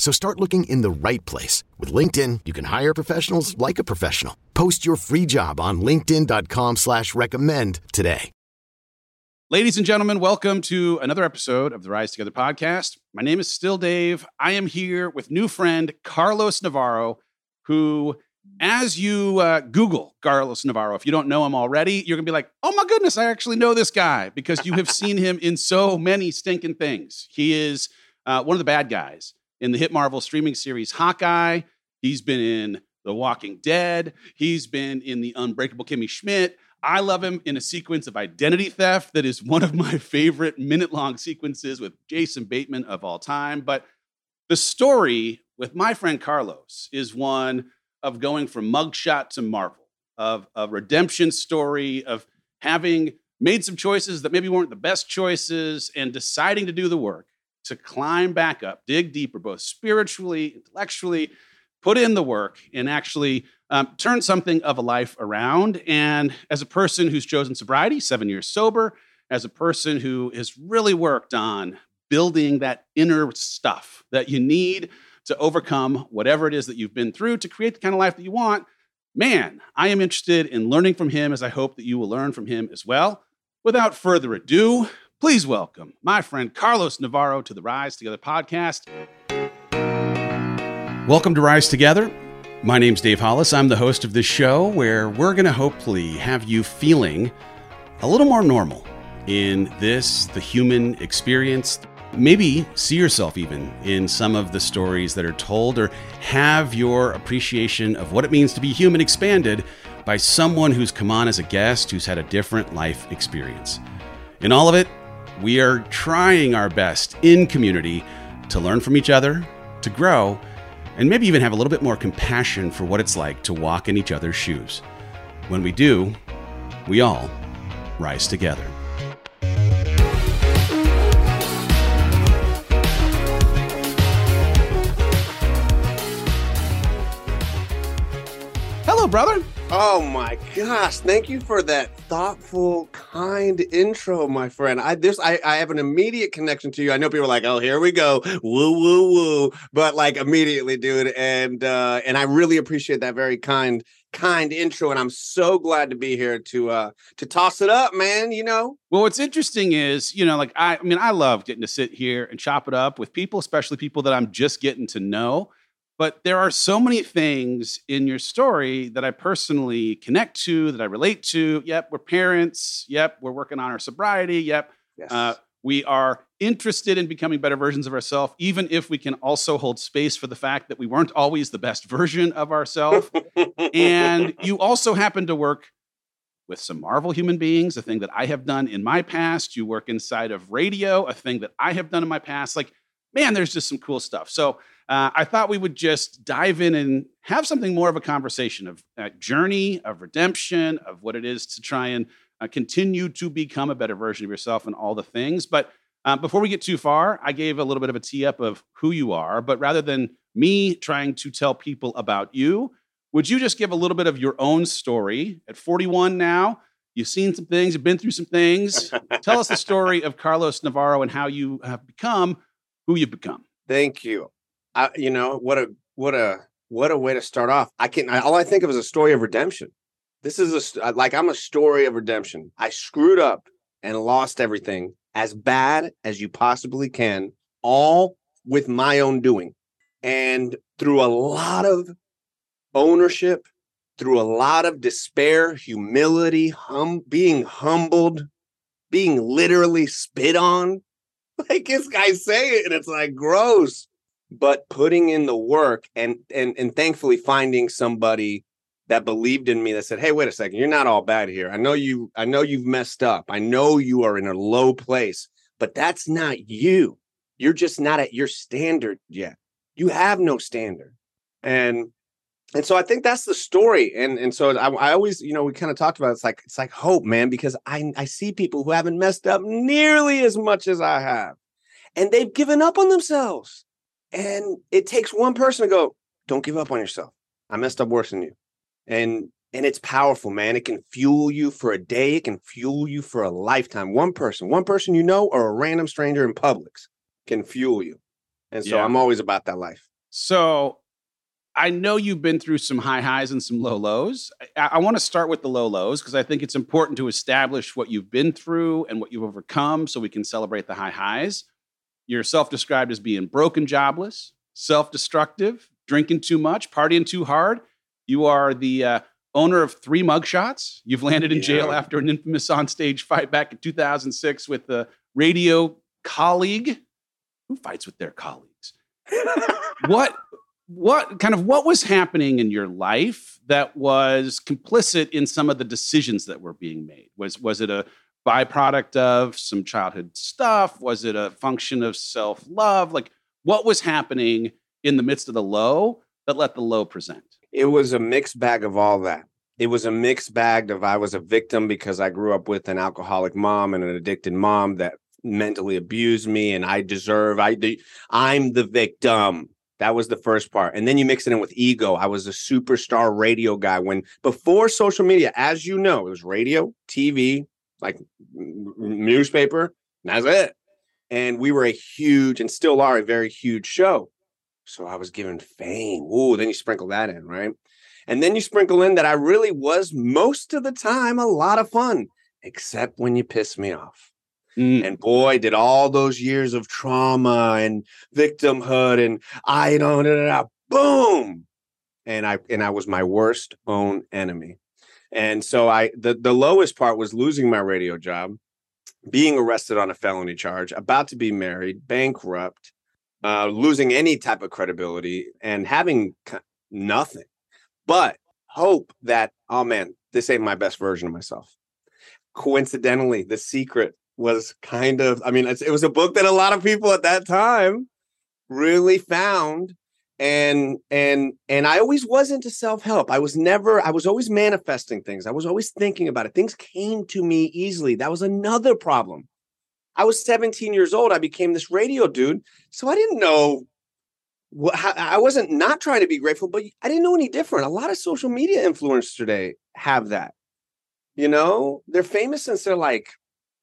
So start looking in the right place. With LinkedIn, you can hire professionals like a professional. Post your free job on linkedin.com slash recommend today. Ladies and gentlemen, welcome to another episode of the Rise Together podcast. My name is still Dave. I am here with new friend Carlos Navarro, who as you uh, Google Carlos Navarro, if you don't know him already, you're gonna be like, oh my goodness, I actually know this guy because you have seen him in so many stinking things. He is uh, one of the bad guys in the hit Marvel streaming series Hawkeye. He's been in The Walking Dead. He's been in The Unbreakable Kimmy Schmidt. I love him in a sequence of identity theft that is one of my favorite minute long sequences with Jason Bateman of all time. But the story with my friend Carlos is one of going from mugshot to Marvel, of a redemption story, of having made some choices that maybe weren't the best choices and deciding to do the work to climb back up, dig deeper, both spiritually, intellectually, put in the work, and actually um, turn something of a life around. And as a person who's chosen sobriety, seven years sober, as a person who has really worked on building that inner stuff that you need to overcome whatever it is that you've been through to create the kind of life that you want, man, I am interested in learning from him as I hope that you will learn from him as well. Without further ado, Please welcome my friend Carlos Navarro to the Rise Together podcast. Welcome to Rise Together. My name's Dave Hollis. I'm the host of this show where we're going to hopefully have you feeling a little more normal in this, the human experience. Maybe see yourself even in some of the stories that are told, or have your appreciation of what it means to be human expanded by someone who's come on as a guest who's had a different life experience. In all of it, we are trying our best in community to learn from each other, to grow, and maybe even have a little bit more compassion for what it's like to walk in each other's shoes. When we do, we all rise together. Hello, brother. Oh my gosh! Thank you for that thoughtful, kind intro, my friend. I this I, I have an immediate connection to you. I know people are like, "Oh, here we go, woo woo woo," but like immediately, dude. And uh, and I really appreciate that very kind kind intro, and I'm so glad to be here to uh to toss it up, man. You know. Well, what's interesting is, you know, like I, I mean, I love getting to sit here and chop it up with people, especially people that I'm just getting to know but there are so many things in your story that I personally connect to, that I relate to. Yep, we're parents. Yep, we're working on our sobriety. Yep, yes. uh, we are interested in becoming better versions of ourselves, even if we can also hold space for the fact that we weren't always the best version of ourselves. and you also happen to work with some Marvel human beings, a thing that I have done in my past. You work inside of radio, a thing that I have done in my past. Like, man, there's just some cool stuff. So uh, I thought we would just dive in and have something more of a conversation of uh, journey, of redemption, of what it is to try and uh, continue to become a better version of yourself and all the things. But uh, before we get too far, I gave a little bit of a tee up of who you are. But rather than me trying to tell people about you, would you just give a little bit of your own story? At 41 now, you've seen some things, you've been through some things. tell us the story of Carlos Navarro and how you have become who you've become. Thank you. I, you know what a what a what a way to start off. I can all I think of is a story of redemption. This is a uh, like I'm a story of redemption. I screwed up and lost everything as bad as you possibly can, all with my own doing, and through a lot of ownership, through a lot of despair, humility, hum, being humbled, being literally spit on. Like this guy say it, and it's like gross. But putting in the work and and and thankfully finding somebody that believed in me that said, "Hey, wait a second, you're not all bad here. I know you. I know you've messed up. I know you are in a low place, but that's not you. You're just not at your standard yet. You have no standard." And and so I think that's the story. And and so I, I always, you know, we kind of talked about it. it's like it's like hope, man, because I I see people who haven't messed up nearly as much as I have, and they've given up on themselves. And it takes one person to go, "Don't give up on yourself. I messed up worse than you," and and it's powerful, man. It can fuel you for a day. It can fuel you for a lifetime. One person, one person you know, or a random stranger in Publix can fuel you. And so Yeah. I'm always about that life. So I know you've been through some high highs and some low lows. I, I want to start with the low lows because I think it's important to establish what you've been through and what you've overcome so we can celebrate the high highs. You're self described as being broken, jobless, self destructive, drinking too much, partying too hard. You are the uh, owner of three mugshots. You've landed in jail after an infamous onstage fight back in 2006 with a radio colleague. Who fights with their colleagues? what what kind of what was happening in your life that was complicit in some of the decisions that were being made was was it a byproduct of some childhood stuff was it a function of self-love like what was happening in the midst of the low that let the low present it was a mixed bag of all that. It was a mixed bag of I was a victim because I grew up with an alcoholic mom and an addicted mom that mentally abused me and I deserve I I'm the victim. That was the first part. And then you mix it in with ego. I was a superstar radio guy when before social media, as you know, it was radio, TV, like newspaper, and that's it. And we were a huge and still are a very huge show. So I was given fame. Ooh, then you sprinkle that in, right? And then you sprinkle in that I really was most of the time a lot of fun, except when you piss me off. Mm. And boy, did all those years of trauma and victimhood and I don't, da, boom. And I and I was my worst own enemy. And so I the, the lowest part was losing my radio job, being arrested on a felony charge, about to be married, bankrupt, uh, losing any type of credibility, and having nothing. But hope that, oh man, this ain't my best version of myself. Coincidentally, The Secret was kind of, I mean, it was a book that a lot of people at that time really found and and and i always was into self-help. I was never i was always manifesting things. I was always thinking about it. Things came to me easily. That was another problem. I was 17 years old. I became this radio dude so i didn't know what i wasn't not trying to be grateful but i didn't know any different. A lot of social media influencers today have that you know? They're famous since they're like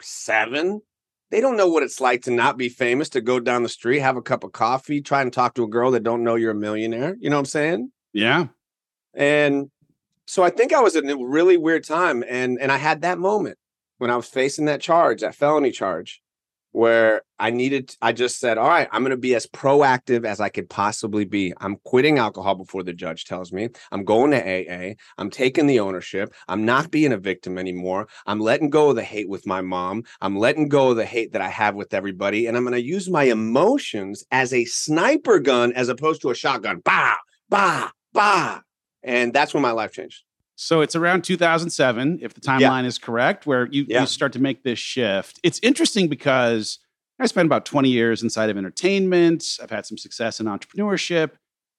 seven they don't know what it's like to not be famous, to go down the street, have a cup of coffee, try and talk to a girl that don't know you're a millionaire. You know what I'm saying? yeah And so I think I was in a really weird time. And and I had that moment when I was facing that charge, that felony charge, where I needed, I just said, all right, I'm going to be as proactive as I could possibly be. I'm quitting alcohol before the judge tells me. I'm going to AA. I'm taking the ownership. I'm not being a victim anymore. I'm letting go of the hate with my mom. I'm letting go of the hate that I have with everybody. And I'm going to use my emotions as a sniper gun as opposed to a shotgun. Bah, bah, bah. And that's when my life changed. So it's around 2007, if the timeline is correct, where you, Yeah. you start to make this shift. It's interesting because I spent about 20 years inside of entertainment. I've had some success in entrepreneurship.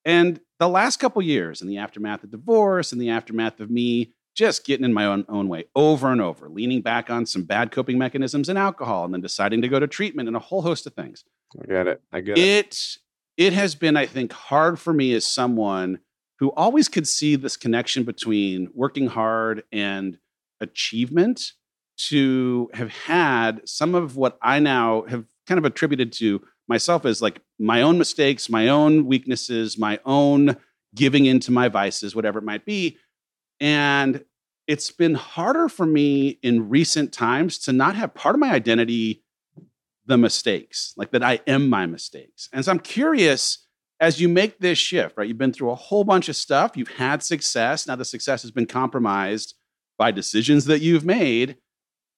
And the last couple years, in the aftermath of divorce, in the aftermath of me just getting in my own, own way over and over, leaning back on some bad coping mechanisms and alcohol, and then deciding to go to treatment and a whole host of things I get it. I get it. it it has been i think hard for me as someone who always could see this connection between working hard and achievement to have had some of what i now have kind of attributed to myself as like my own mistakes my own weaknesses my own giving into my vices whatever it might be and it's been harder for me in recent times to not have part of my identity the mistakes, like that I am my mistakes. And so I'm curious as you make this shift, right? You've been through a whole bunch of stuff. You've had success. Now the success has been compromised by decisions that you've made.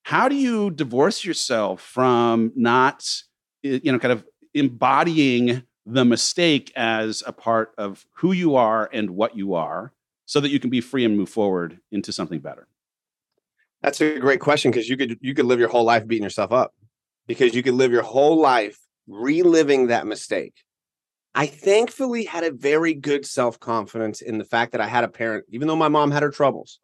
How do you divorce yourself from not, you know, kind of embodying the mistake as a part of who you are and what you are so that you can be free and move forward into something better? That's a great question because you could you could live your whole life beating yourself up because you could live your whole life reliving that mistake. I thankfully had a very good self-confidence in the fact that I had a parent, even though my mom had her troubles.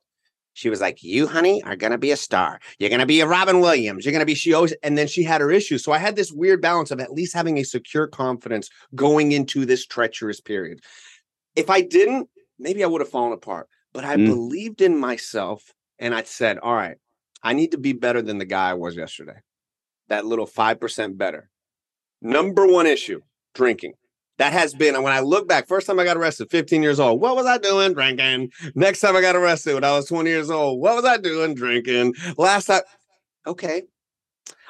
She was like, You, honey, are gonna be a star. You're gonna be a Robin Williams. You're gonna be she always and then she had her issues. So I had this weird balance of at least having a secure confidence going into this treacherous period. If I didn't, maybe I would have fallen apart. But I mm. believed in myself and I said, All right, I need to be better than the guy I was yesterday. That little 5% better. Number one issue drinking. That has been, and when I look back, first time I got arrested, 15 years old. What was I doing? Drinking. Next time I got arrested when I was 20 years old. What was I doing? Drinking. Last time, okay.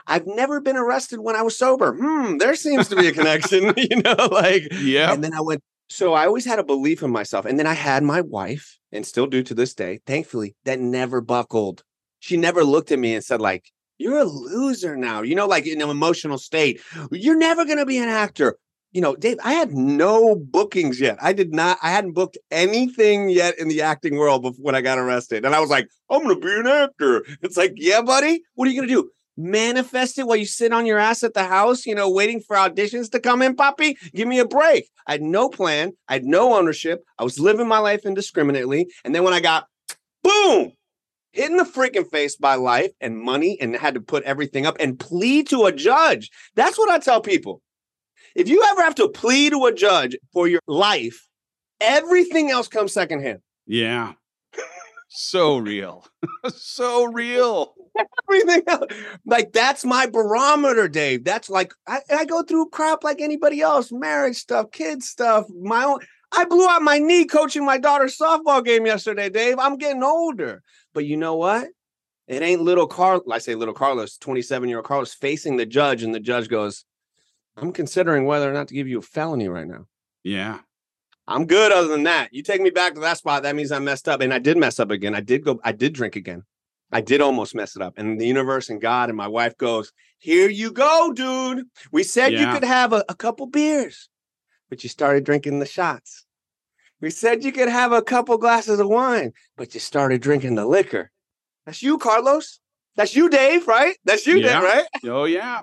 I've never been arrested when I was sober. Hmm, there seems to be a connection, you know, like, yeah. And then I went, so I always had a belief in myself. And then I had my wife, and still do to this day, thankfully, that never buckled. She never looked at me and said, like, you're a loser now, you know, like in an emotional state. You're never going to be an actor. You know, Dave, I had no bookings yet. I did not, I hadn't booked anything yet in the acting world before when I got arrested. And I was like, I'm going to be an actor. It's like, yeah, buddy, what are you going to do? Manifest it while you sit on your ass at the house, you know, waiting for auditions to come in, Poppy? Give me a break. I had no plan. I had no ownership. I was living my life indiscriminately. And then when I got boom, hit in the freaking face by life and money and had to put everything up and plead to a judge. That's what I tell people. If you ever have to plead to a judge for your life, everything else comes secondhand. Yeah. so real. so real. Everything else. Like that's my barometer, Dave. That's like I, I go through crap like anybody else, marriage stuff, kids stuff, my own. I blew out my knee coaching my daughter's softball game yesterday, Dave. I'm getting older. But you know what? It ain't little Carl. I say little Carlos, 27 year old Carlos, facing the judge, and the judge goes, I'm considering whether or not to give you a felony right now. Yeah. I'm good other than that. You take me back to that spot, that means I messed up. And I did mess up again. I did go, I did drink again. I did almost mess it up. And the universe and God and my wife goes, Here you go, dude. We said yeah. you could have a, a couple beers, but you started drinking the shots. We said you could have a couple glasses of wine, but you started drinking the liquor. That's you, Carlos. That's you, Dave, right? That's you, yeah. Dave, right? Oh, yeah.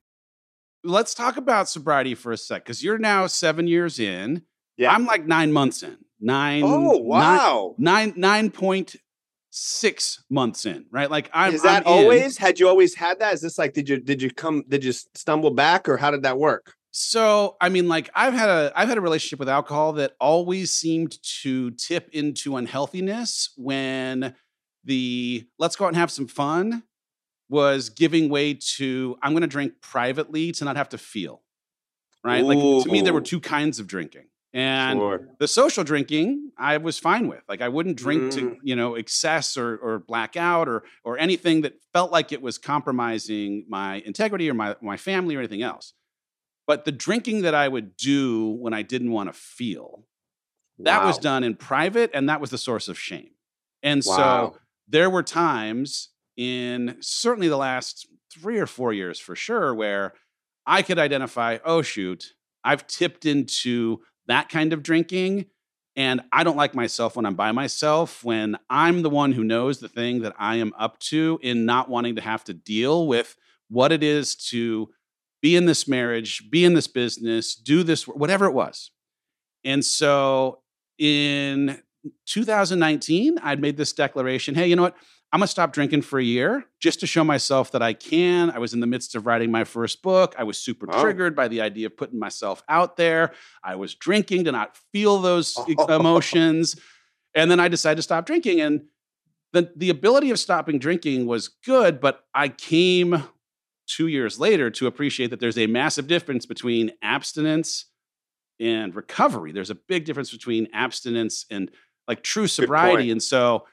let's talk about sobriety for a sec because you're now seven years in. Yeah. I'm like nine months in. Nine. Oh wow. Nine nine point six months in, right? Like I'm. Is that I'm always? In. Had you always had that? Is this like did you did you come did you stumble back or how did that work? So I mean, like I've had a I've had a relationship with alcohol that always seemed to tip into unhealthiness when the let's go out and have some fun was giving way to I'm going to drink privately to not have to feel. Right? Ooh. Like to me there were two kinds of drinking. And sure. the social drinking I was fine with. Like I wouldn't drink mm. to, you know, excess or or black out or or anything that felt like it was compromising my integrity or my my family or anything else. But the drinking that I would do when I didn't want to feel, that wow. was done in private and that was the source of shame. And wow. so there were times in certainly the last three or four years for sure, where I could identify, oh, shoot, I've tipped into that kind of drinking. And I don't like myself when I'm by myself, when I'm the one who knows the thing that I am up to in not wanting to have to deal with what it is to be in this marriage, be in this business, do this, whatever it was. And so in 2019, I'd made this declaration hey, you know what? I'm going to stop drinking for a year just to show myself that I can. I was in the midst of writing my first book. I was super oh. triggered by the idea of putting myself out there. I was drinking to not feel those emotions. And then I decided to stop drinking. And the, the ability of stopping drinking was good, but I came two years later to appreciate that there's a massive difference between abstinence and recovery. There's a big difference between abstinence and like true sobriety. And so,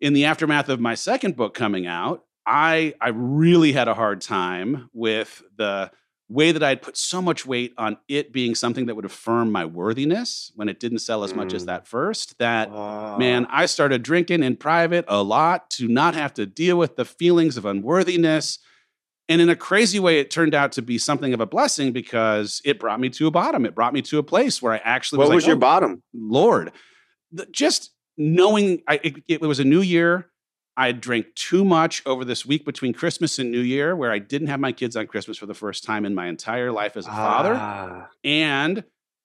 in the aftermath of my second book coming out, I I really had a hard time with the way that I had put so much weight on it being something that would affirm my worthiness when it didn't sell as mm. much as mm. that first. That uh. man, I started drinking in private a lot to not have to deal with the feelings of unworthiness. And in a crazy way, it turned out to be something of a blessing because it brought me to a bottom. It brought me to a place where I actually what was, was like, your oh, bottom, Lord? Just knowing I, it, it was a new year. I drank too much over this week between Christmas and New Year, where I didn't have my kids on Christmas for the first time in my entire life as a father. Ah. And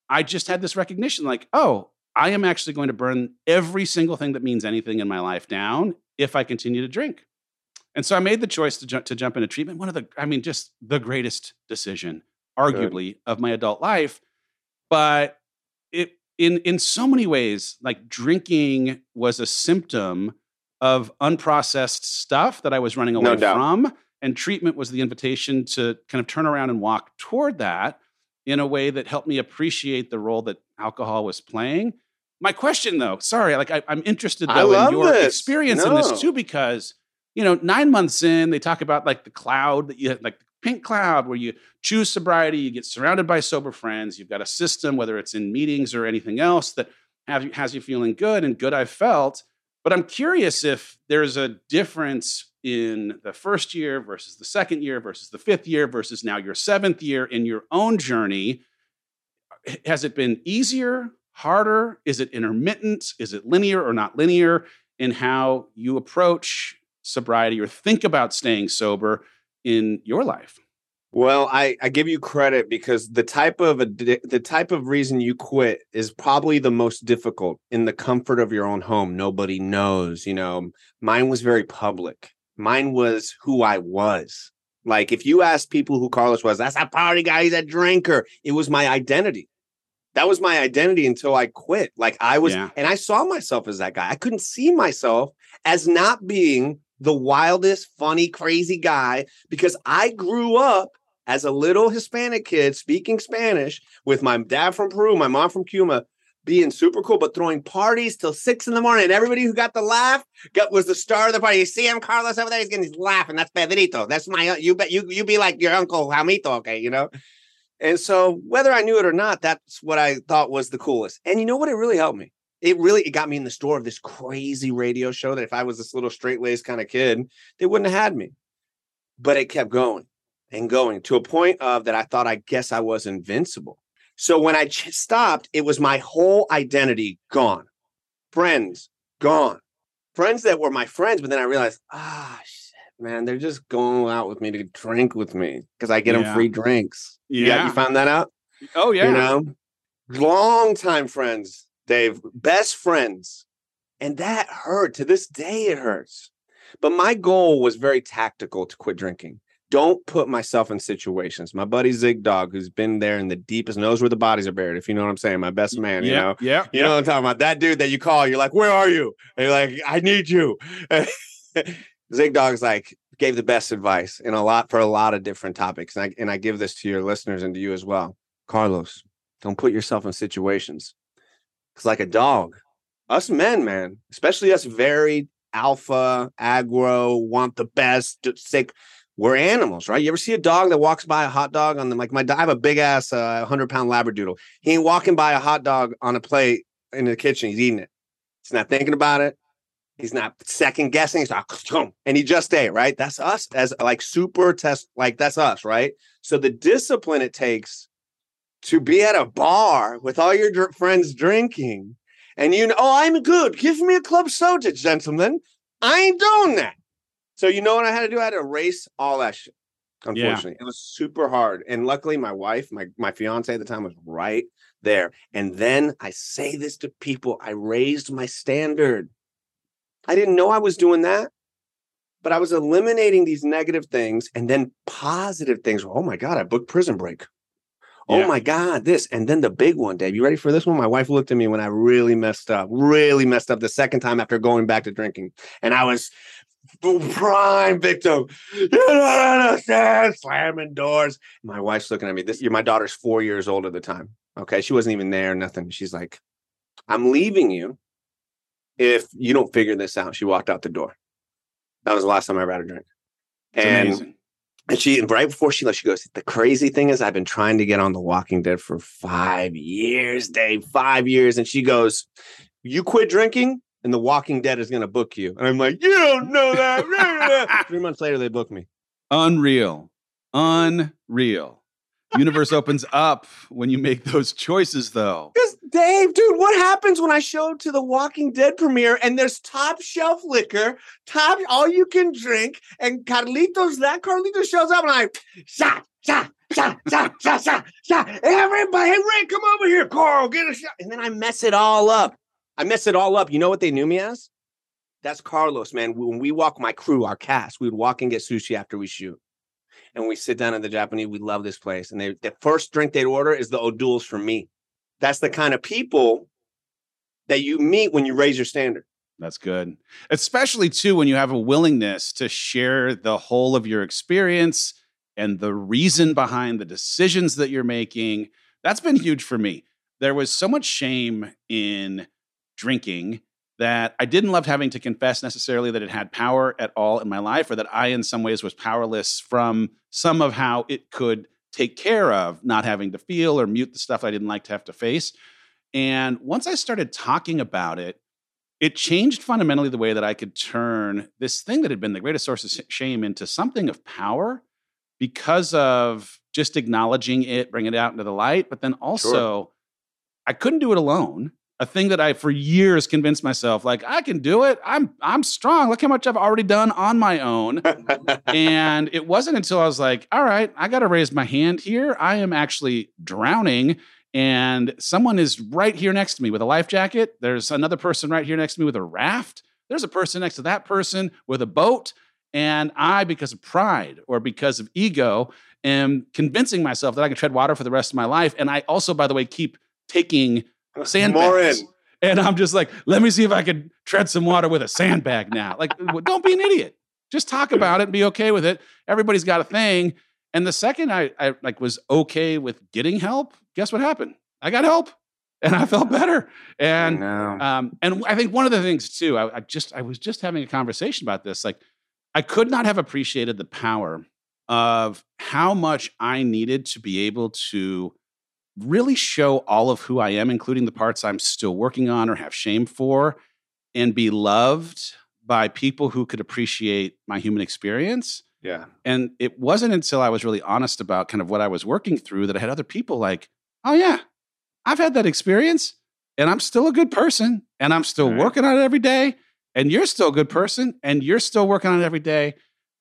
I just had this recognition like, oh, I am actually going to burn every single thing that means anything in my life down if I continue to drink. And so I made the choice to jump to jump into treatment. One of the, I mean, just the greatest decision, arguably, Good. of my adult life. But it in in so many ways, like drinking was a symptom of unprocessed stuff that I was running away no from. And treatment was the invitation to kind of turn around and walk toward that in a way that helped me appreciate the role that alcohol was playing. My question, though, sorry, like I, am interested though in your this. experience no. in this too, because you know, nine months in, they talk about like the cloud that you like pink cloud where you choose sobriety, you get surrounded by sober friends, you've got a system, whether it's in meetings or anything else, that you, has you feeling good and good I've felt. But I'm curious if there's a difference in the first year versus the second year versus the fifth year versus now your seventh year in your own journey. Has it been easier, harder? Is it intermittent? Is it linear or not linear in how you approach sobriety or think about staying sober? In your life? Well, I, I give you credit because the type of the type of reason you quit is probably the most difficult in the comfort of your own home. Nobody knows, you know. Mine was very public. Mine was who I was. Like if you ask people who Carlos was, that's a party guy, he's a drinker. It was my identity. That was my identity until I quit. Like I was, yeah. and I saw myself as that guy. I couldn't see myself as not being the wildest, funny, crazy guy because I grew up as a little Hispanic kid speaking Spanish with my dad from Peru, my mom from Cuba, being super cool, but throwing parties till six in the morning. And everybody who got the laugh got was the star of the party. You see him, Carlos over there, he's getting he's laughing. That's Pedrito. That's my you bet you you be like your uncle Jaimito, okay, you know. And so whether I knew it or not, that's what I thought was the coolest. And you know what? It really helped me it really it got me in the store of this crazy radio show that if I was this little straight laced kind of kid, they wouldn't have had me. But it kept going and going to a point of that I thought I guess I was invincible. So when I ch- stopped, it was my whole identity gone. Friends gone. Friends that were my friends, but then I realized, ah, shit, man, they're just going out with me to drink with me because I get yeah. them free drinks. Yeah, you, you found that out. Oh yeah, you know, long time friends Dave, best friends. And that hurt. To this day, it hurts. But my goal was very tactical to quit drinking. Don't put myself in situations. My buddy Zig Dog, who's been there in the deepest, knows where the bodies are buried. If you know what I'm saying, my best man. Yeah, you know, yeah, you know what I'm talking about. That dude that you call, you're like, "Where are you?" And you're like, "I need you." Zig Dog's like gave the best advice in a lot for a lot of different topics, and I and I give this to your listeners and to you as well, Carlos. Don't put yourself in situations because, like a dog, us men, man, especially us very alpha, aggro, want the best, sick. We're animals, right? You ever see a dog that walks by a hot dog on the like my I have a big ass uh, hundred pound labradoodle. He ain't walking by a hot dog on a plate in the kitchen. He's eating it. He's not thinking about it. He's not second guessing. He's like, and he just ate, right? That's us as like super test, like that's us, right? So the discipline it takes to be at a bar with all your dr- friends drinking And you know, oh, I'm good. Give me a club soda, gentlemen. I ain't doing that. So you know what I had to do? I had to erase all that shit. Unfortunately, yeah. it was super hard. And luckily, my wife, my my fiance at the time, was right there. And then I say this to people: I raised my standard. I didn't know I was doing that, but I was eliminating these negative things and then positive things. Oh my god, I booked Prison Break. Oh my God, this. And then the big one, Dave. You ready for this one? My wife looked at me when I really messed up, really messed up the second time after going back to drinking. And I was prime victim. You don't understand. Slamming doors. My wife's looking at me. This my daughter's four years old at the time. Okay. She wasn't even there, nothing. She's like, I'm leaving you if you don't figure this out. She walked out the door. That was the last time I ever had a drink. It's and amazing. And she right before she left, she goes, The crazy thing is I've been trying to get on The Walking Dead for five years, Dave, five years. And she goes, You quit drinking and The Walking Dead is gonna book you. And I'm like, You don't know that. Three months later, they book me. Unreal. Unreal. Universe opens up when you make those choices, though. Because Dave, dude, what happens when I show to the Walking Dead premiere and there's top shelf liquor, top all you can drink, and Carlitos, that Carlitos shows up and I shot, shot, shot, shot, shot, shot. Everybody, hey Rick, come over here, Carl, get a shot. And then I mess it all up. I mess it all up. You know what they knew me as? That's Carlos, man. When we walk my crew, our cast, we would walk and get sushi after we shoot and we sit down at the Japanese. We love this place. And they, the first drink they'd order is the O'Doul's for me. That's the kind of people that you meet when you raise your standard. That's good. Especially too when you have a willingness to share the whole of your experience and the reason behind the decisions that you're making. That's been huge for me. There was so much shame in drinking that I didn't love having to confess necessarily that it had power at all in my life or that I, in some ways, was powerless from some of how it could take care of not having to feel or mute the stuff I didn't like to have to face. And once I started talking about it, it changed fundamentally the way that I could turn this thing that had been the greatest source of shame into something of power because of just acknowledging it, bringing it out into the light. But then also, sure. I couldn't do it alone a thing that I for years convinced myself like I can do it. I'm I'm strong. Look how much I've already done on my own. and it wasn't until I was like, all right, I got to raise my hand here. I am actually drowning and someone is right here next to me with a life jacket. There's another person right here next to me with a raft. There's a person next to that person with a boat. And I, because of pride or because of ego, am convincing myself that I can tread water for the rest of my life. And I also, by the way, keep taking sandbags. And I'm just like, let me see if I can tread some water with a sandbag now. Like, don't be an idiot. Just talk about it and be okay with it. Everybody's got a thing. And the second I, I like was okay with getting help, guess what happened? I got help and I felt better. And um, and I think one of the things too, I, I just I was just having a conversation about this. Like, I could not have appreciated the power of how much I needed to be able to really show all of who I am, including the parts I'm still working on or have shame for, and be loved by people who could appreciate my human experience. Yeah. And it wasn't until I was really honest about kind of what I was working through that I had other people like, oh, yeah, I've had that experience and I'm still a good person and I'm still right. working on it every day. And you're still a good person and you're still working on it every day.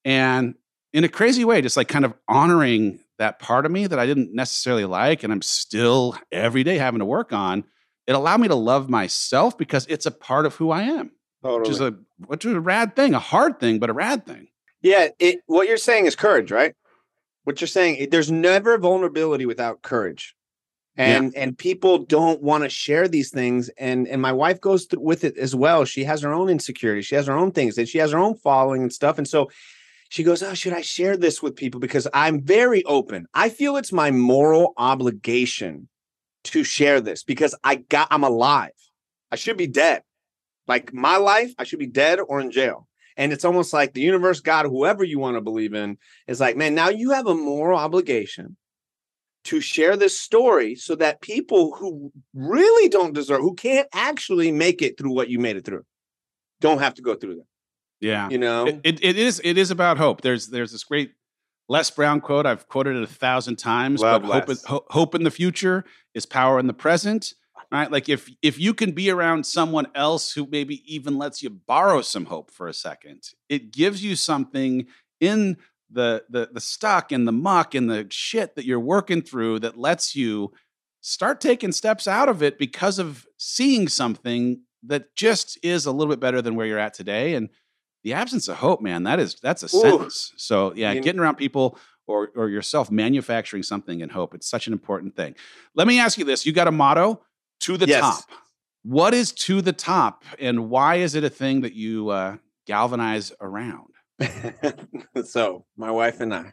And in a crazy way, just like kind of honoring that part of me that I didn't necessarily like and I'm still every day having to work on, it allowed me to love myself because it's a part of who I am. Totally. Which is a which is a rad thing, a hard thing, but a rad thing. Yeah, it, what you're saying is courage, right? What you're saying, there's never vulnerability without courage. And yeah. and people don't want to share these things and and my wife goes through with it as well. She has her own insecurities, she has her own things, and she has her own following and stuff. And so she goes, Oh, should I share this with people? Because I'm very open. I feel it's my moral obligation to share this because I got, I'm alive. I should be dead. Like my life, I should be dead or in jail. And it's almost like the universe, God, whoever you want to believe in, is like, man, now you have a moral obligation to share this story so that people who really don't deserve, who can't actually make it through what you made it through, don't have to go through that. Yeah, you know, it, it, it is it is about hope. There's there's this great Les Brown quote. I've quoted it a thousand times, Love but hope, ho- hope in the future is power in the present. right? Like if if you can be around someone else who maybe even lets you borrow some hope for a second, it gives you something in the the the stuck and the muck and the shit that you're working through that lets you start taking steps out of it because of seeing something that just is a little bit better than where you're at today and the absence of hope man that is that's a Ooh. sentence so yeah You- getting around people or or yourself manufacturing something in hope it's such an important thing let me ask you this you got a motto to the Yes. top what is to the top and why is it a thing that you uh, galvanize around so my wife and I,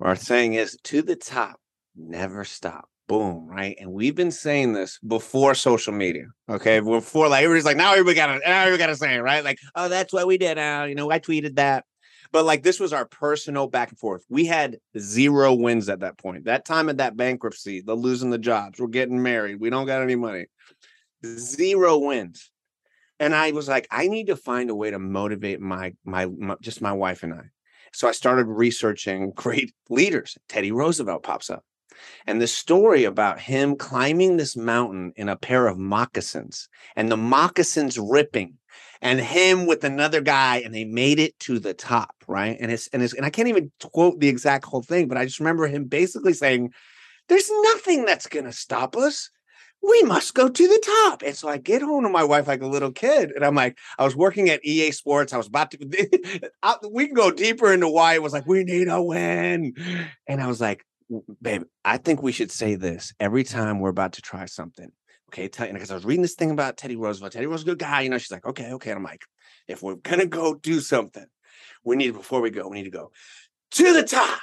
our saying is to the top, never stop. Boom, right? And we've been saying this before social media. Okay. Before like everybody's like, now everybody got to now everybody got to say it, right? Like, oh, that's what we did now. You know, I tweeted that. But like this was our personal back and forth. We had zero wins at that point. That time of that bankruptcy, the losing the jobs, we're getting married, we don't got any money. Zero wins. And I was like, I need to find a way to motivate my, my my just my wife and I. So I started researching great leaders. Teddy Roosevelt pops up. And the story about him climbing this mountain in a pair of moccasins and the moccasins ripping and him with another guy and they made it to the top, right? And it's and it's and I can't even quote the exact whole thing, but I just remember him basically saying, There's nothing that's gonna stop us. We must go to the top. And so I get home to my wife like a little kid, and I'm like, I was working at EA Sports. I was about to. I- we can go deeper into why it was like we need a win, and I was like, "W- babe, I think we should say this every time we're about to try something. Okay, tell you because I was reading this thing about Teddy Roosevelt. Teddy Roosevelt's a good guy, you know. She's like, okay, okay. And I'm like, if we're gonna go do something, we need before we go, we need to go to the top,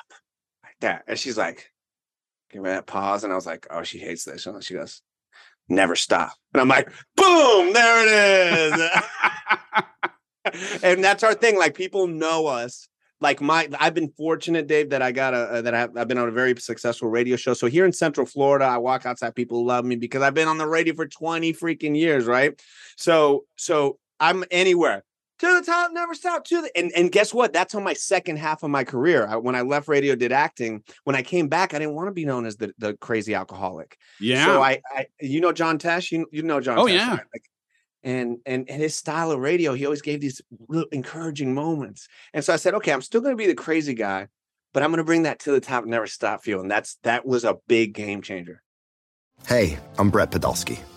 like that. And she's like, give me that pause, and I was like, oh, she hates this. And she goes, never stop. And I'm like, boom, there it is. and that's our thing. Like people know us. Like my, I've been fortunate, Dave, that I got a that I have, I've been on a very successful radio show. So here in Central Florida, I walk outside, people love me because I've been on the radio for 20 freaking years, right? So, so I'm anywhere to the top, never stop to the and and guess what? That's on my second half of my career. I, when I left radio, did acting. When I came back, I didn't want to be known as the the crazy alcoholic. yeah So I, I you know John Tesh, you you know John. Oh, Tesh, yeah. right? Like, and and and his style of radio, he always gave these encouraging moments. And so I said, okay, I'm still going to be the crazy guy, but I'm going to bring that to the top, and never stop feeling. That's that was a big game changer. Hey, I'm Brett Podolsky,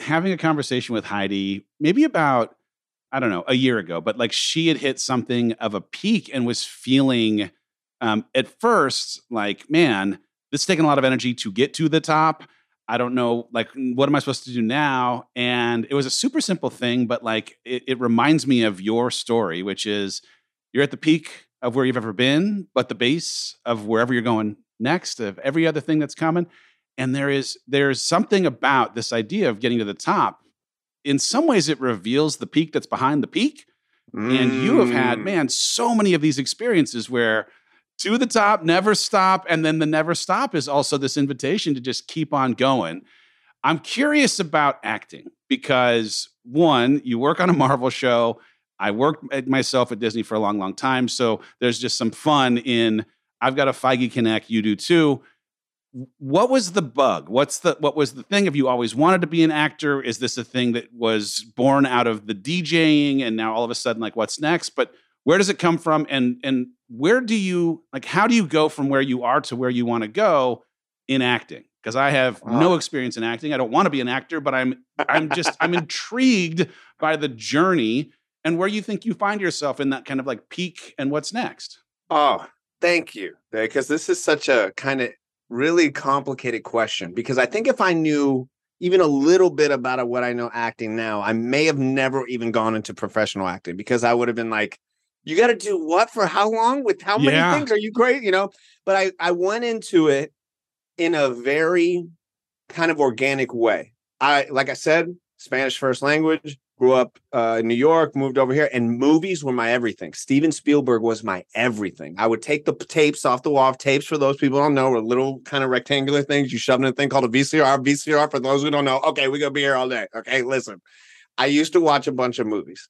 having a conversation with Heidi maybe about I don't know a year ago, but like she had hit something of a peak and was feeling um, at first like, man, this is taking a lot of energy to get to the top. I don't know, like, what am I supposed to do now? And it was a super simple thing, but like, it, it reminds me of your story, which is you're at the peak of where you've ever been, but the base of wherever you're going next, of every other thing that's coming and there is there's something about this idea of getting to the top. In some ways it reveals the peak that's behind the peak. And you have had Mm. man so many of these experiences where to the top never stop and then the never stop is also this invitation to just keep on going. I'm curious about acting because one you work on a marvel show. I worked at myself at disney for a long long time so there's just some fun in i've got a feige connect you do too what was the bug? What's the what was the thing? Have you always wanted to be an actor? Is this a thing that was born out of the djing and now all of a sudden like what's next? But where does it come from? And and where do you like how do you go from where you are to where you want to go in acting? Because i have no Ah. experience in acting. I don't want to be an actor but i'm i'm just i'm intrigued by the journey and where you think you find yourself in that kind of like peak and what's next. Oh, thank you. Because this is such a kind of really complicated question. Because I think if I knew even a little bit about what I know acting now, I may have never even gone into professional acting because I would have been like, you got to do what for how long with how many Yeah. things? Are you great? You know, but I, I went into it in a very kind of organic way. I like I said, Spanish first language. Grew up uh, in New York, moved over here, and movies were my everything. Steven Spielberg was my everything. I would take the tapes off the wall. Tapes, for those people don't know, were little kind of rectangular things you shove in a thing called a VCR. VCR, for those who don't know, okay, we're gonna be here all day. Okay, listen. I used to watch a bunch of movies,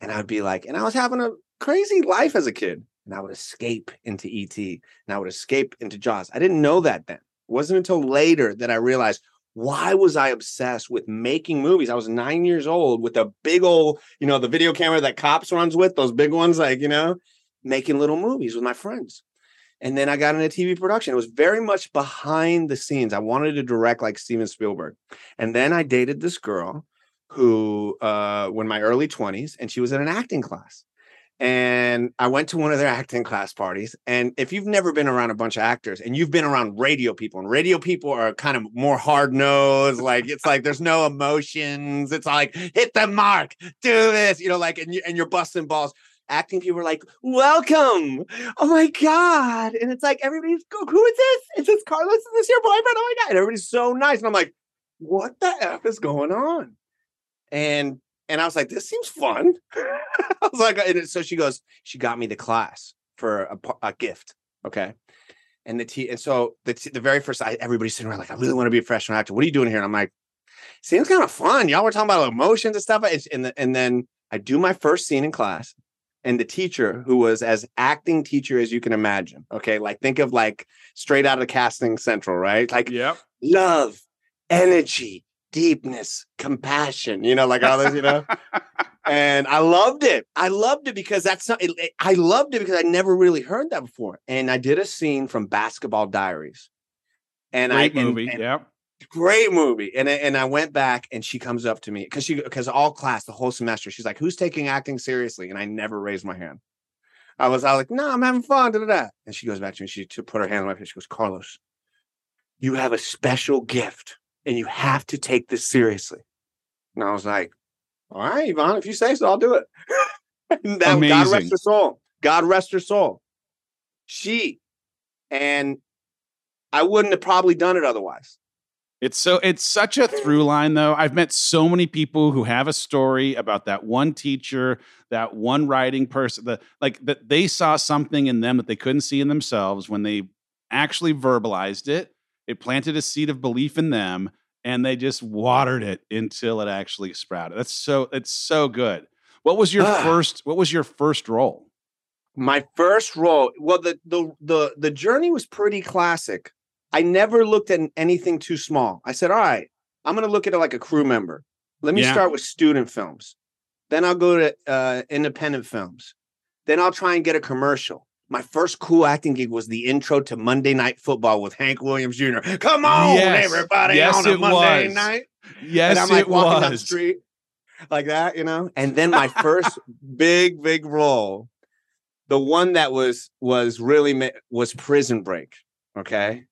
and I'd be like, and I was having a crazy life as a kid, and I would escape into ET, and I would escape into Jaws. I didn't know that then. It wasn't until later that I realized why was I obsessed with making movies? I was nine years old with a big old, you know, the video camera that cops runs with, those big ones, like, you know, making little movies with my friends. And then I got into TV production. It was very much behind the scenes. I wanted to direct like Steven Spielberg. And then I dated this girl who uh when my early 20s, and she was in an acting class and I went to one of their acting class parties. And if you've never been around a bunch of actors and you've been around radio people, and radio people are kind of more hard nosed, like it's like there's no emotions. It's like hit the mark, do this, you know, like and you and you're busting balls. Acting people are like, "Welcome, oh my god!" And it's like everybody's "Who is this? Is this Carlos? Is this your boyfriend? Oh my god!" And everybody's so nice, and I'm like, "What the f is going on?" And and I was like, this seems fun. I was like, and so she goes, she got me the class for a, a gift. Okay. And the T, and so the, t- the very first, I, everybody's sitting around like, I really want to be a freshman actor. What are you doing here? And I'm like, seems kind of fun. Y'all were talking about emotions and stuff. And, the, and then I do my first scene in class and the teacher who was as acting teacher as you can imagine. Okay. Like think of like straight out of casting central, right? Like Yep. love, energy, deepness, compassion, you know, like all this, you know. and I loved it. I loved it because that's not, it, it- I loved it because I never really heard that before. And I did a scene from Basketball Diaries. And Great I and- movie. and- yep. great movie. And I- and I went back and she comes up to me because she because all class the whole semester she's like, "Who's taking acting seriously?" And I never raised my hand. I was I was like, "No, I'm having fun." Da, da, da. And she goes back to me. She to put her hand on my face. She goes, "Carlos, you have a special gift, and you have to take this seriously." And I was like, "All right, Yvonne, if you say so, I'll do it." and that, God rest her soul. God rest her soul. She and I wouldn't have probably done it otherwise. It's so it's such a through line though. I've met so many people who have a story about that one teacher, that one writing person, that like that they saw something in them that they couldn't see in themselves when they actually verbalized it. It planted a seed of belief in them and they just watered it until it actually sprouted. That's so it's so good. What was your Ah. first what was your first role? My first role, well, the the the the journey was pretty classic. I never looked at anything too small. I said, "All right, I'm going to look at it like a crew member. Let me Yeah. start with student films. Then I'll go to uh, independent films. Then I'll try and get a commercial." My first cool acting gig was the intro to Monday Night Football with Hank Williams Jr. Come on, Yes. everybody, Yes, on a Monday was. night Yes, and I'm like it walking down the was. street like that, you know. And then my first big, big role, the one that was was really ma- was Prison Break. Okay,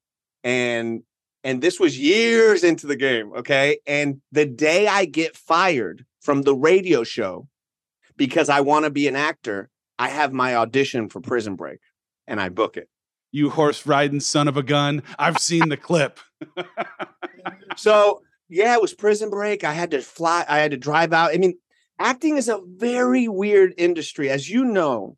and and this was years into the game. Okay, and the day I get fired from the radio show because I want to be an actor, I have my audition for Prison Break, and I book it. You horse riding son of a gun. I've seen the clip. So yeah, it was prison break. I had to fly, I had to drive out. I mean, acting is a very weird industry. As you know,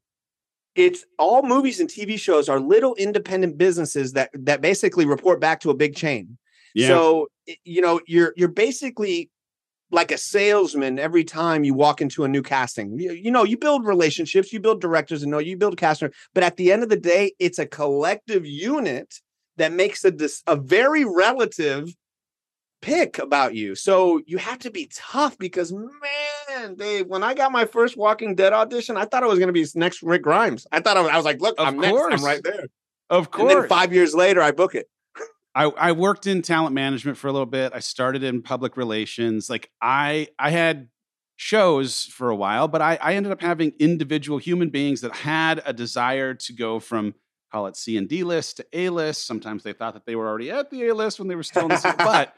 it's all movies and TV shows are little independent businesses that that basically report back to a big chain. Yeah. So you know, you're you're basically like a salesman every time you walk into a new casting. You, you know, you build relationships, you build directors, and know you build casting. But at the end of the day, it's a collective unit that makes a a very relative pick about you. So you have to be tough because man, Dave, when I got my first Walking Dead audition, I thought I was going to be next Rick Grimes. I thought I was, I was like, look, Of I'm next. course. I'm right there. of course. And then five years later, I book it. I, I worked in talent management for a little bit. I started in public relations. Like I I had shows for a while, but I, I ended up having individual human beings that had a desire to go from call it C and D list to A list. Sometimes they thought that they were already at the A list when they were still in the C. But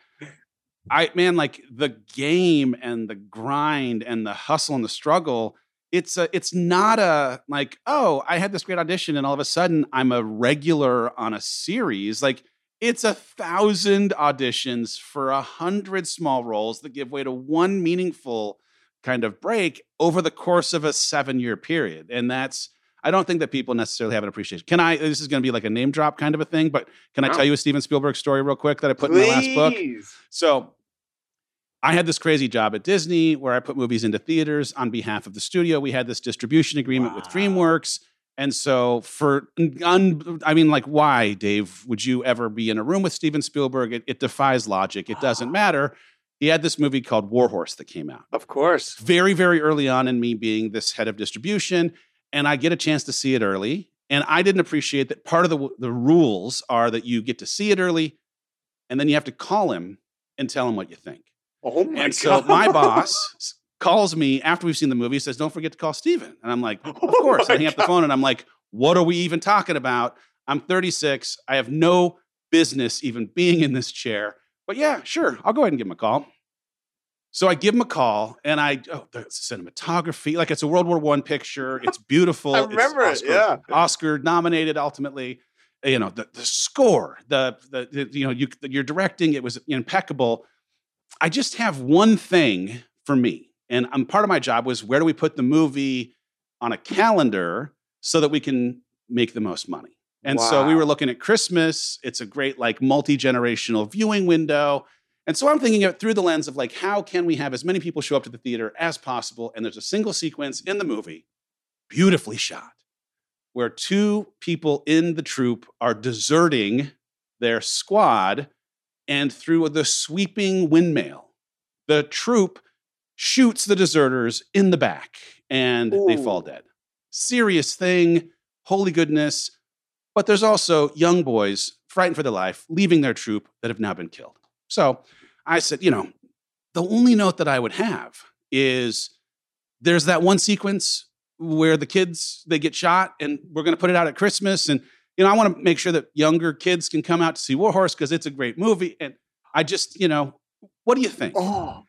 I man, like the game and the grind and the hustle and the struggle. It's a, it's not a like, oh, I had this great audition and all of a sudden I'm a regular on a series. Like It's a thousand auditions for a hundred small roles that give way to one meaningful kind of break over the course of a seven year period. And that's, I don't think that people necessarily have an appreciation. Can I, this is going to be like a name drop kind of a thing, but can I tell you a Steven Spielberg story real quick that I put Please. in my last book? So I had this crazy job at Disney where I put movies into theaters on behalf of the studio. We had this distribution agreement with DreamWorks. And so for un, I mean, like, why, Dave, would you ever be in a room with Steven Spielberg? It, it defies logic. It doesn't matter. He had this movie called Warhorse that came out Of course. very, very early on in me being this head of distribution, and I get a chance to see it early. And I didn't appreciate that part of the the rules are that you get to see it early, and then you have to call him and tell him what you think. Oh my and so my boss calls me after we've seen the movie, says, "Don't forget to call Steven." And I'm like, "Of course." I hang up the phone, and I'm like, "What are we even talking about?" I'm 36. I have no business even being in this chair. But yeah, sure, I'll go ahead and give him a call. So I give him a call, and I oh, the cinematography, like it's a World War One picture. It's beautiful. I It's remember it, yeah. Oscar nominated ultimately. You know the the score, the the, the you know you you're directing. It was impeccable. I just have one thing for me, and um, part of my job was where do we put the movie on a calendar so that we can make the most money. And so we were looking at Christmas. It's a great like multi generational viewing window. And so I'm thinking it through the lens of like, how can we have as many people show up to the theater as possible? And there's a single sequence in the movie, beautifully shot, where two people in the troop are deserting their squad. And through the sweeping windmill, the troop shoots the deserters in the back and they fall dead. Serious thing, holy goodness. But there's also young boys frightened for their life, leaving their troop that have now been killed. So I said, you know, the only note that I would have is there's that one sequence where the kids they get shot and we're going to put it out at Christmas and you know I want to make sure that younger kids can come out to see Warhorse because it's a great movie and I just you know what do you think Oh,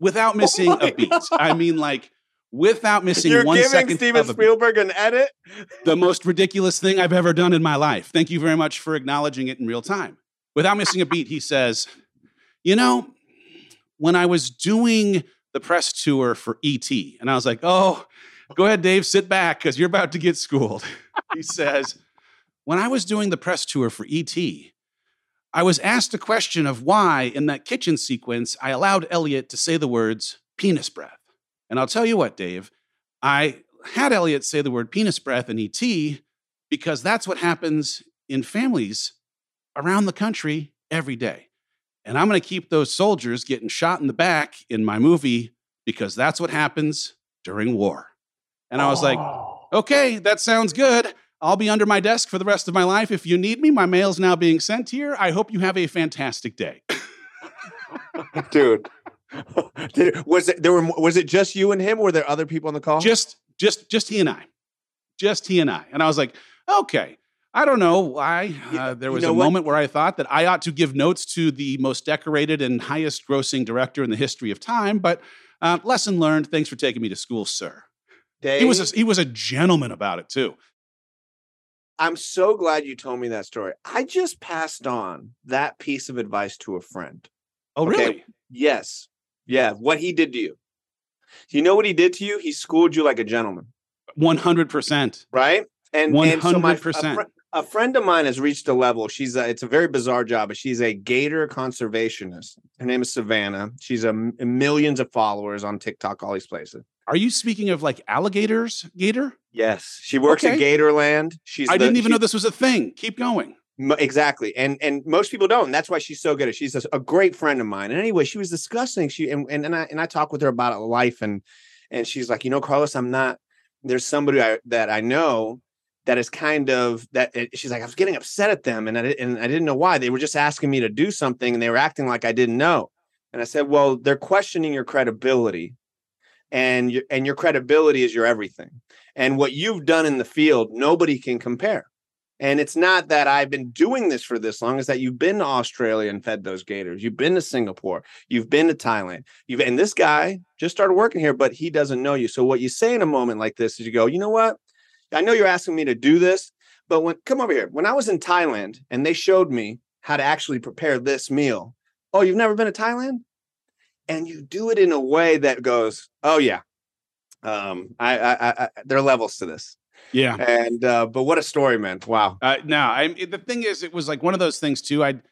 without missing my a beat I mean like without missing you're one giving second Steven of a beat Spielberg an edit? the most ridiculous thing I've ever done in my life. Thank you very much for acknowledging it in real time. Without missing a beat, he says, You know, when I was doing the press tour for ET, and I was like, Oh, go ahead, Dave, sit back because you're about to get schooled. he says, When I was doing the press tour for ET, I was asked a question of why, in that kitchen sequence, I allowed Elliott to say the words penis breath. And I'll tell you what, Dave, I had Elliott say the word penis breath in ET because that's what happens in families around the country every day. And I'm going to keep those soldiers getting shot in the back in my movie because that's what happens during war. And I was like, okay, that sounds good. I'll be under my desk for the rest of my life. If you need me, my mail's now being sent here. I hope you have a fantastic day. dude. Did- was it there were was it just you and him? Or were there other people on the call? just just just he and I, just he and I. And I was like, okay. I don't know why. Uh, there you was know a what? moment where I thought that I ought to give notes to the most decorated and highest grossing director in the history of time. But uh, lesson learned. Thanks for taking me to school, sir. Dave, He was a, he was a gentleman about it too. I'm so glad you told me that story. I just passed on that piece of advice to a friend. Oh, Okay. really? Yes. Yeah. What he did to you. You know what he did to you? He schooled you like a gentleman, One hundred percent. right? And and so my- a 100%. A friend of mine has reached a level. She's a, it's a very bizarre job, but she's a gator conservationist. Her name is Savannah. She's a millions of followers on TikTok, all these places. Are you speaking of like alligators, Gator? Yes, she works at Gatorland. She's I the- didn't even she- know this was a thing. Keep going. Exactly, and and most people don't. And that's why she's so good. at She's a, a great friend of mine. And anyway, she was discussing she and and, and I and I talked with her about life, and and she's like, you know, Carlos, I'm not. There's somebody I, that I know that is kind of that. it- She's like, I was getting upset at them, and I and I didn't know why. They were just asking me to do something, and they were acting like I didn't know. And I said, well, they're questioning your credibility, and your and your credibility is your everything. And what you've done in the field, nobody can compare. And it's not that I've been doing this for this long, it's that you've been to Australia and fed those gators. You've been to Singapore. You've been to Thailand. You've and this guy just started working here, but he doesn't know you. So what you say in a moment like this is you go, you know what? I know you're asking me to do this, but when come over here. When I was in Thailand and they showed me how to actually prepare this meal. Oh, you've never been to Thailand? And you do it in a way that goes, oh yeah, um, I, I, I, there are levels to this. Yeah. And uh, but what a story, man! Wow. Uh, no, I the thing is, it was like one of those things too. I'd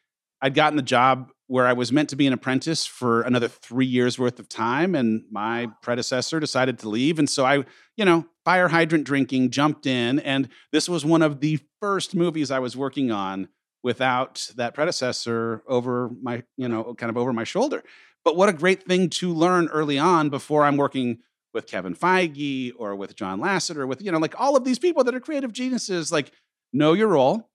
I'd gotten the job where I was meant to be an apprentice for another three years worth of time, and my predecessor decided to leave, and so I, you know, fire hydrant drinking, jumped in, and this was one of the first movies I was working on without that predecessor over my, you know, kind of over my shoulder. But what a great thing to learn early on before I'm working with Kevin Feige or with John Lasseter, with, you know, like all of these people that are creative geniuses, like know your role,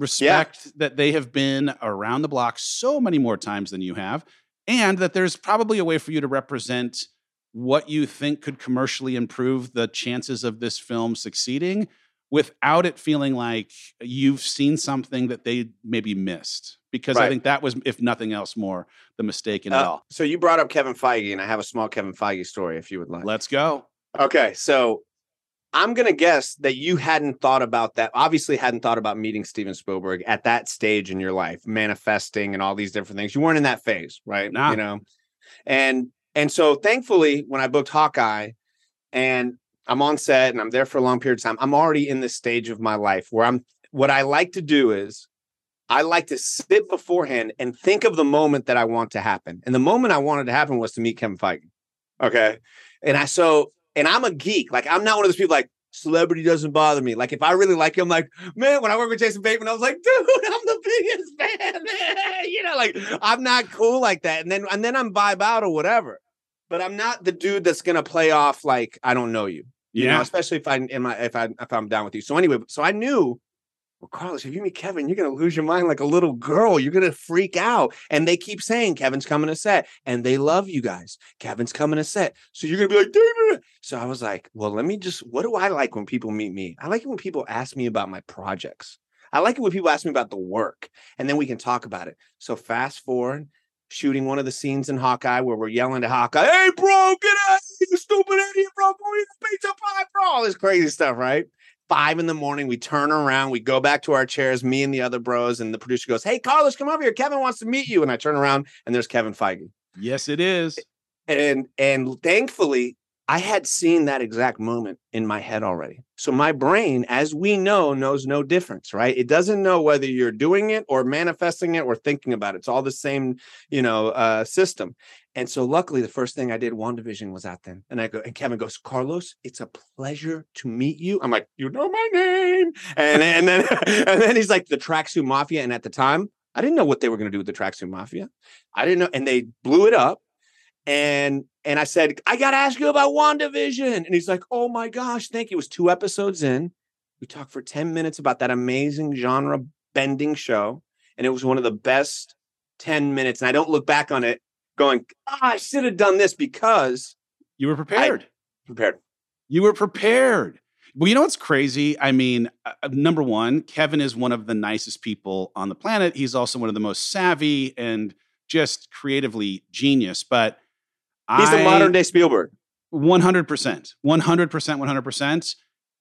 respect yeah. that they have been around the block so many more times than you have, and that there's probably a way for you to represent what you think could commercially improve the chances of this film succeeding without it feeling like you've seen something that they maybe missed. Because right. I think that was, if nothing else, more the mistake in uh, it all. So you brought up Kevin Feige, and I have a small Kevin Feige story if you would like. Let's go. Okay. So I'm going to guess that you hadn't thought about that. Obviously, hadn't thought about meeting Steven Spielberg at that stage in your life, manifesting and all these different things. You weren't in that phase, right? Nah. You know, and and so thankfully, when I booked Hawkeye, and I'm on set and I'm there for a long period of time. I'm already in this stage of my life where I'm what I like to do is I like to sit beforehand and think of the moment that I want to happen. And the moment I wanted to happen was to meet Kevin Feige. Okay. And I so and I'm a geek. Like I'm not one of those people like celebrity doesn't bother me. Like if I really like him, like man, when I worked with Jason Bateman, I was like, dude, I'm the biggest fan. Man. You know, like I'm not cool like that. And then and then I'm vibe out or whatever. But I'm not the dude that's gonna play off like I don't know you. You yeah. know, especially if I am if I if I'm down with you. So anyway, so I knew, well, Carlos, if you meet Kevin, you're gonna lose your mind like a little girl. You're gonna freak out. And they keep saying Kevin's coming to set, and they love you guys. Kevin's coming to set, so you're gonna be like, David. So I was like, well, let me just. What do I like when people meet me? I like it when people ask me about my projects. I like it when people ask me about the work, and then we can talk about it. So fast forward, shooting one of the scenes in Hawkeye where we're yelling to Hawkeye, "Hey, bro, get out! You stupid idiot, bro! A pizza pie, bro!" All this crazy stuff, right? Five in the morning, we turn around, we go back to our chairs, me and the other bros, and the producer goes, "Hey, Carlos, come over here. Kevin wants to meet you." And I turn around, and there's Kevin Feige. Yes, it is. And and thankfully, I had seen that exact moment in my head already. So my brain, as we know, knows no difference, right? It doesn't know whether you're doing it or manifesting it or thinking about it. It's all the same, you know, uh, system. And so luckily the first thing I did, WandaVision was out then. And I go, and Kevin goes, Carlos, it's a pleasure to meet you. I'm like, you know my name. And, and then and then he's like, the tracksuit mafia. And at the time, I didn't know what they were going to do with the tracksuit mafia. I didn't know. And they blew it up. And and I said, I gotta ask you about WandaVision. And he's like, Oh my gosh, thank you. It was two episodes in. We talked for 10 minutes about that amazing genre bending show. And it was one of the best 10 minutes. And I don't look back on it going, oh, I should have done this because you were prepared. prepared. You were prepared. Well, you know what's crazy? I mean, uh, uh, number one, Kevin is one of the nicest people on the planet. He's also one of the most savvy and just creatively genius. But he's I, the modern day Spielberg. 100%. 100%. 100%.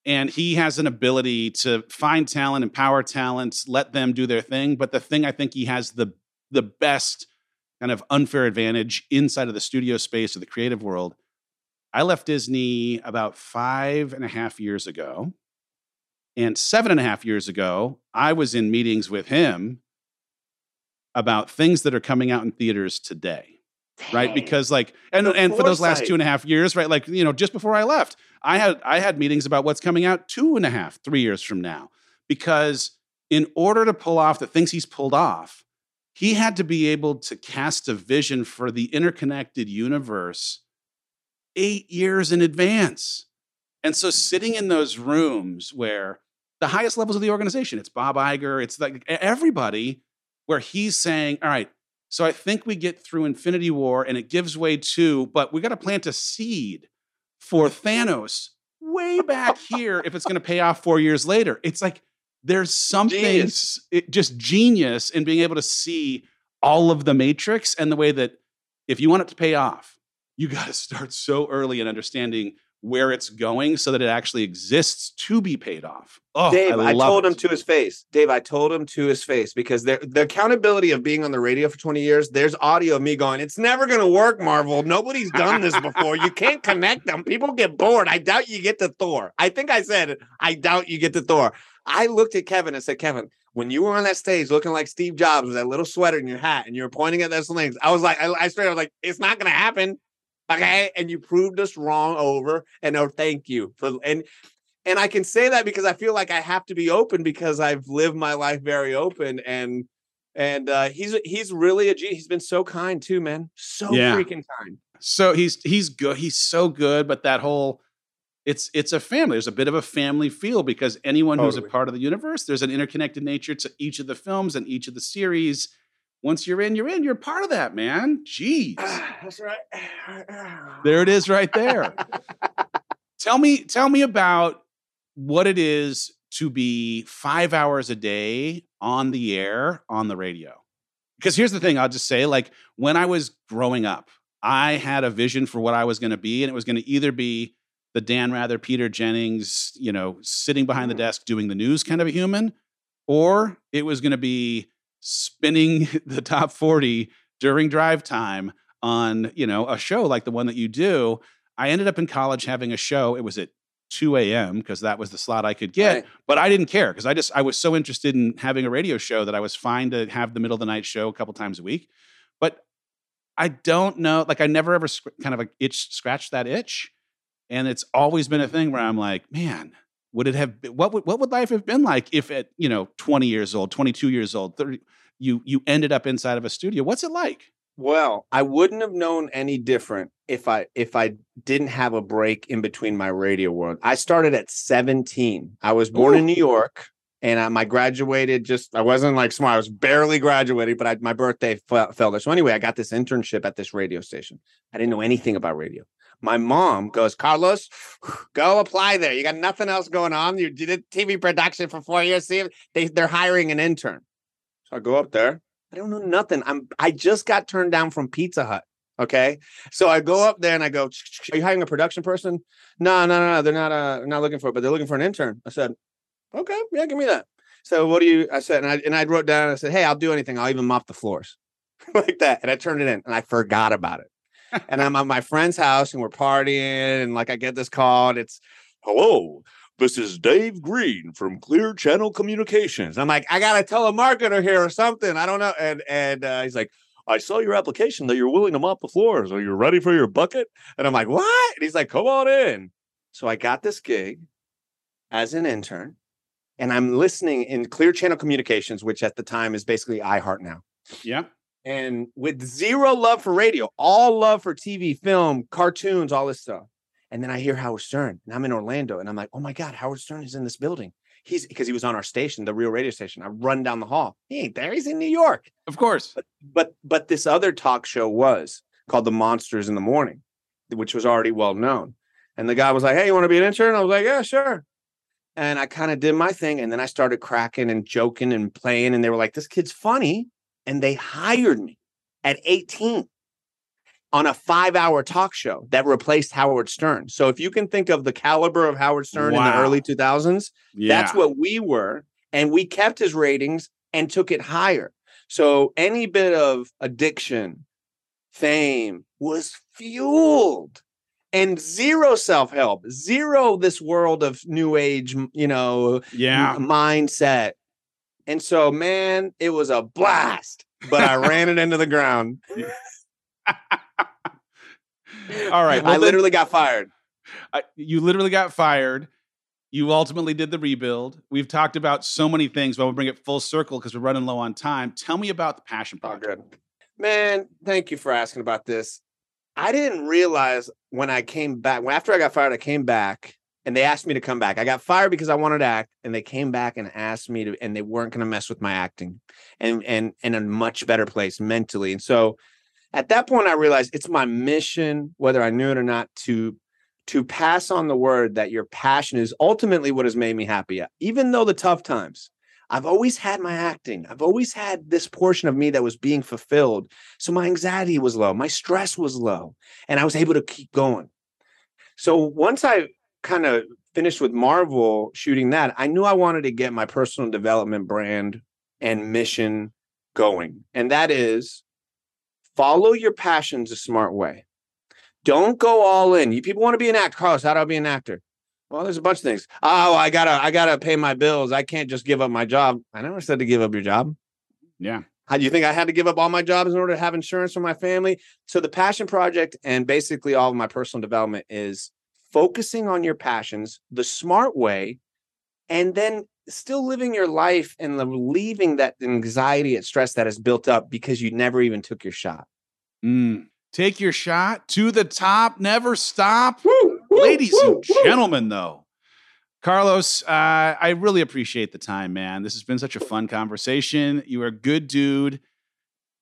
And he has an ability to find talent, empower talents, let them do their thing. But the thing I think he has the the best kind of unfair advantage inside of the studio space of the creative world. I left Disney about five and a half years ago. And seven and a half years ago, I was in meetings with him about things that are coming out in theaters today. Right. Because like and and for those last two and a half years, right? Like, you know, just before I left, I had I had meetings about what's coming out two and a half, three years from now. Because in order to pull off the things he's pulled off, he had to be able to cast a vision for the interconnected universe eight years in advance. And so, sitting in those rooms where the highest levels of the organization, it's Bob Iger, it's like everybody, where he's saying, All right, so I think we get through Infinity War and it gives way to, but we got to plant a seed for Thanos way back here if it's going to pay off four years later. It's like, there's something genius. It, just genius in being able to see all of the matrix and the way that if you want it to pay off, you got to start so early in understanding where it's going so that it actually exists to be paid off. Oh, Dave, I, I told it. him to his face. Dave, I told him to his face because there, the accountability of being on the radio for 20 years, there's audio of me going, it's never going to work, Marvel. Nobody's done this before. you can't connect them. People get bored. I doubt you get to Thor. I think I said, I doubt you get to Thor. I looked at Kevin and said, Kevin, when you were on that stage looking like Steve Jobs with that little sweater and your hat and you were pointing at those things, I was like, I, I straight, I was like, it's not going to happen. Okay. And you proved us wrong over and oh, thank you for, and, and I can say that because I feel like I have to be open because I've lived my life very open and, and uh, he's he's really a G. He's been so kind too, man. So Yeah. freaking kind. So he's he's good. He's so good, but that whole it's it's a family. There's a bit of a family feel because anyone who's a part of the universe, there's an interconnected nature to each of the films and each of the series. Once you're in, you're in. You're part of that, man. Jeez. That's right. There it is right there. tell me, tell me about what it is to be five hours a day on the air on the radio. Because here's the thing, I'll just say, like when I was growing up, I had a vision for what I was going to be, and it was going to either be the Dan Rather, Peter Jennings, you know, sitting behind the mm-hmm. desk doing the news kind of a human, or it was going to be spinning the top 40 during drive time on, you know, a show like the one that you do. I ended up in college having a show. It was at 2 a.m. because that was the slot I could get. Right. But I didn't care because I just I was so interested in having a radio show that I was fine to have the middle of the night show a couple times a week. But I don't know, like I never ever sc- kind of like itch scratched that itch, and it's always been a thing where I'm like, man, would it have been, what would what would life have been like if at you know 20 years old, 22 years old, 30, you you ended up inside of a studio? What's it like? Well, I wouldn't have known any different if I if I didn't have a break in between my radio world. I started at 17. I was born in New York and I, I graduated just I wasn't like smart. I was barely graduated, but I, my birthday fell, fell there. So anyway, I got this internship at this radio station. I didn't know anything about radio. My mom goes, Carlos, go apply there. You got nothing else going on. You did TV production for four years. See, if they, they're hiring an intern. So I go up there. I don't know nothing. I'm I just got turned down from Pizza Hut. Okay. So I go up there and I go, Are you hiring a production person? No, no, no, no. They're not uh not looking for it, but they're looking for an intern. I said, Okay, yeah, give me that. So what do you I said, and I and I wrote down, I said, Hey, I'll do anything. I'll even mop the floors. like that. And I turned it in and I forgot about it. And I'm at my friend's house and we're partying, and like I get this call, and it's hello. This is Dave Green from Clear Channel Communications. I'm like, I got a telemarketer here or something. I don't know. And and uh, he's like, I saw your application that you're willing to mop the floors. Are you ready for your bucket? And I'm like, what? And he's like, come on in. So I got this gig as an intern, and I'm listening in Clear Channel Communications, which at the time is basically iHeart now Yeah. And with zero love for radio, all love for TV, film, cartoons, all this stuff. And then I hear Howard Stern, and I'm in Orlando, and I'm like, oh my God, Howard Stern is in this building. He's because he was on our station, the real radio station. I run down the hall. He ain't there. He's in New York. Of course. But but this other talk show was called The Monsters in the Morning, which was already well known. And the guy was like, Hey, you want to be an intern? I was like, Yeah, sure. And I kind of did my thing. And then I started cracking and joking and playing. And they were like, This kid's funny. And they hired me at 18 on a five hour talk show that replaced Howard Stern. So if you can think of the caliber of Howard Stern in the early 2000s, Yeah. that's what we were. And we kept his ratings and took it higher. So any bit of addiction, fame was fueled and zero self help, zero this world of new age, you know, yeah. mindset. And so, man, it was a blast, but I ran it into the ground. All right. Well, I then- literally got fired. I, you literally got fired. You ultimately did the rebuild. We've talked about so many things, but we'll bring it full circle because we're running low on time. Tell me about the passion Oh, project. good. Man, thank you for asking about this. I didn't realize when I came back, when after I got fired, I came back and they asked me to come back. I got fired because I wanted to act, and they came back and asked me to, and they weren't going to mess with my acting and and in a much better place mentally. And so at that point, I realized it's my mission, whether I knew it or not, to to pass on the word that your passion is ultimately what has made me happy. Even though the tough times, I've always had my acting. I've always had this portion of me that was being fulfilled. So my anxiety was low, my stress was low, and I was able to keep going. So once I kind of finished with Marvel shooting that, I knew I wanted to get my personal development brand and mission going. And that is follow your passions a smart way. Don't go all in. You people want to be an actor. Carlos, how do I be an actor? Well, there's a bunch of things. Oh, I gotta, I gotta pay my bills. I can't just give up my job. I never said to give up your job. Yeah. How do you think I had to give up all my jobs in order to have insurance for my family? So the passion project and basically all of my personal development is focusing on your passions the smart way, and then still living your life and relieving that anxiety and stress that has built up because you never even took your shot. Mm. Take your shot to the top, never stop. Woo, woo, Ladies woo, and gentlemen, though, Carlos, uh, I really appreciate the time, man. This has been such a fun conversation. You are a good dude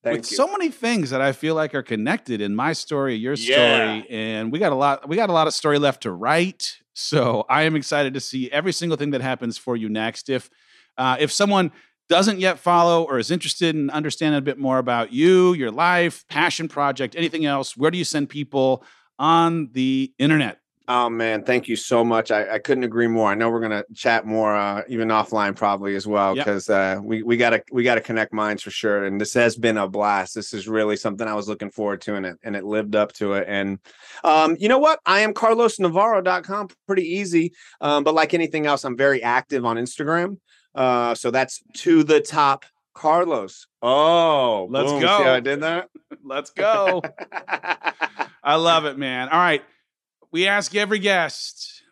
Thank with you. so many things that I feel like are connected in my story, your story, Yeah. and we got a lot. We got a lot of story left to write. So I am excited to see every single thing that happens for you next. If uh, if someone doesn't yet follow or is interested in understanding a bit more about you, your life, passion project, anything else, where do you send people on the internet? Oh man, thank you so much. I, I couldn't agree more. I know we're gonna chat more, uh, even offline probably as well, Yep. because uh, we we gotta we gotta connect minds for sure. And this has been a blast. This is really something I was looking forward to, and it and it lived up to it. And um, you know what? I am CarlosNavarro.com. Pretty easy, um, but like anything else, I'm very active on Instagram. Uh, so that's to the top, Carlos. Oh, Let's boom. go. See how I did that. Let's go. I love it, man. All right. We ask every guest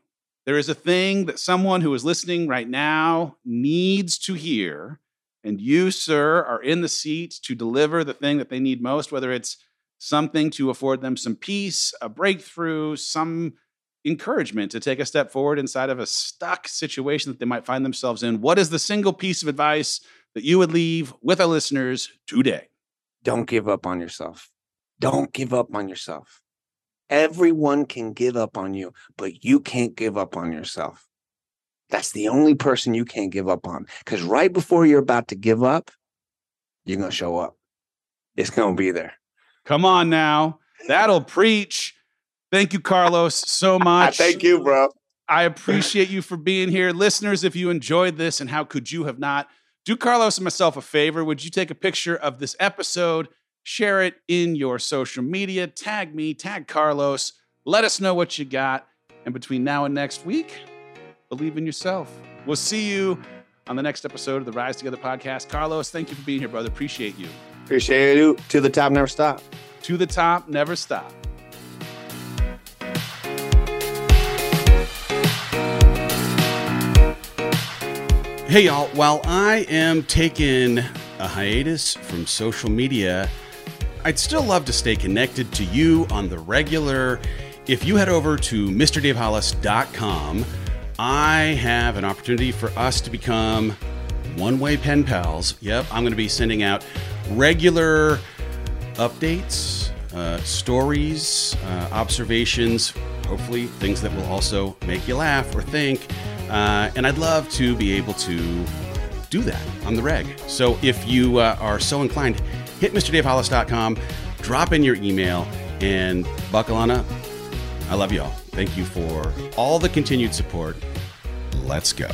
there is a thing that someone who is listening right now needs to hear. And you, sir, are in the seat to deliver the thing that they need most, whether it's something to afford them some peace, a breakthrough, some encouragement to take a step forward inside of a stuck situation that they might find themselves in. What is the single piece of advice that you would leave with our listeners today? don't give up on yourself. Don't give up on yourself. Everyone can give up on you, but you can't give up on yourself. That's the only person you can't give up on. Because right before you're about to give up, you're going to show up. It's going to be there. Come on now. That'll preach. Thank you, Carlos, so much. Thank you, bro. I appreciate you for being here. Listeners, if you enjoyed this, and how could you have not, do Carlos and myself a favor. Would you take a picture of this episode, share it in your social media, tag me, tag Carlos, let us know what you got. And between now and next week, believe in yourself. We'll see you on the next episode of the Rise Together podcast. Carlos, thank you for being here, brother. Appreciate you. Appreciate you. To the top, never stop. To the top, never stop. Hey, y'all. While I am taking a hiatus from social media, I'd still love to stay connected to you on the regular. If you head over to MrDaveHollis.com, I have an opportunity for us to become one way pen pals. Yep, I'm going to be sending out regular updates, uh, stories, uh, observations, hopefully things that will also make you laugh or think. Uh, and I'd love to be able to do that on the reg. So if you uh, are so inclined, hit MrDaveHollis.com, drop in your email, and buckle on up. I love you all. Thank you for all the continued support. Let's go.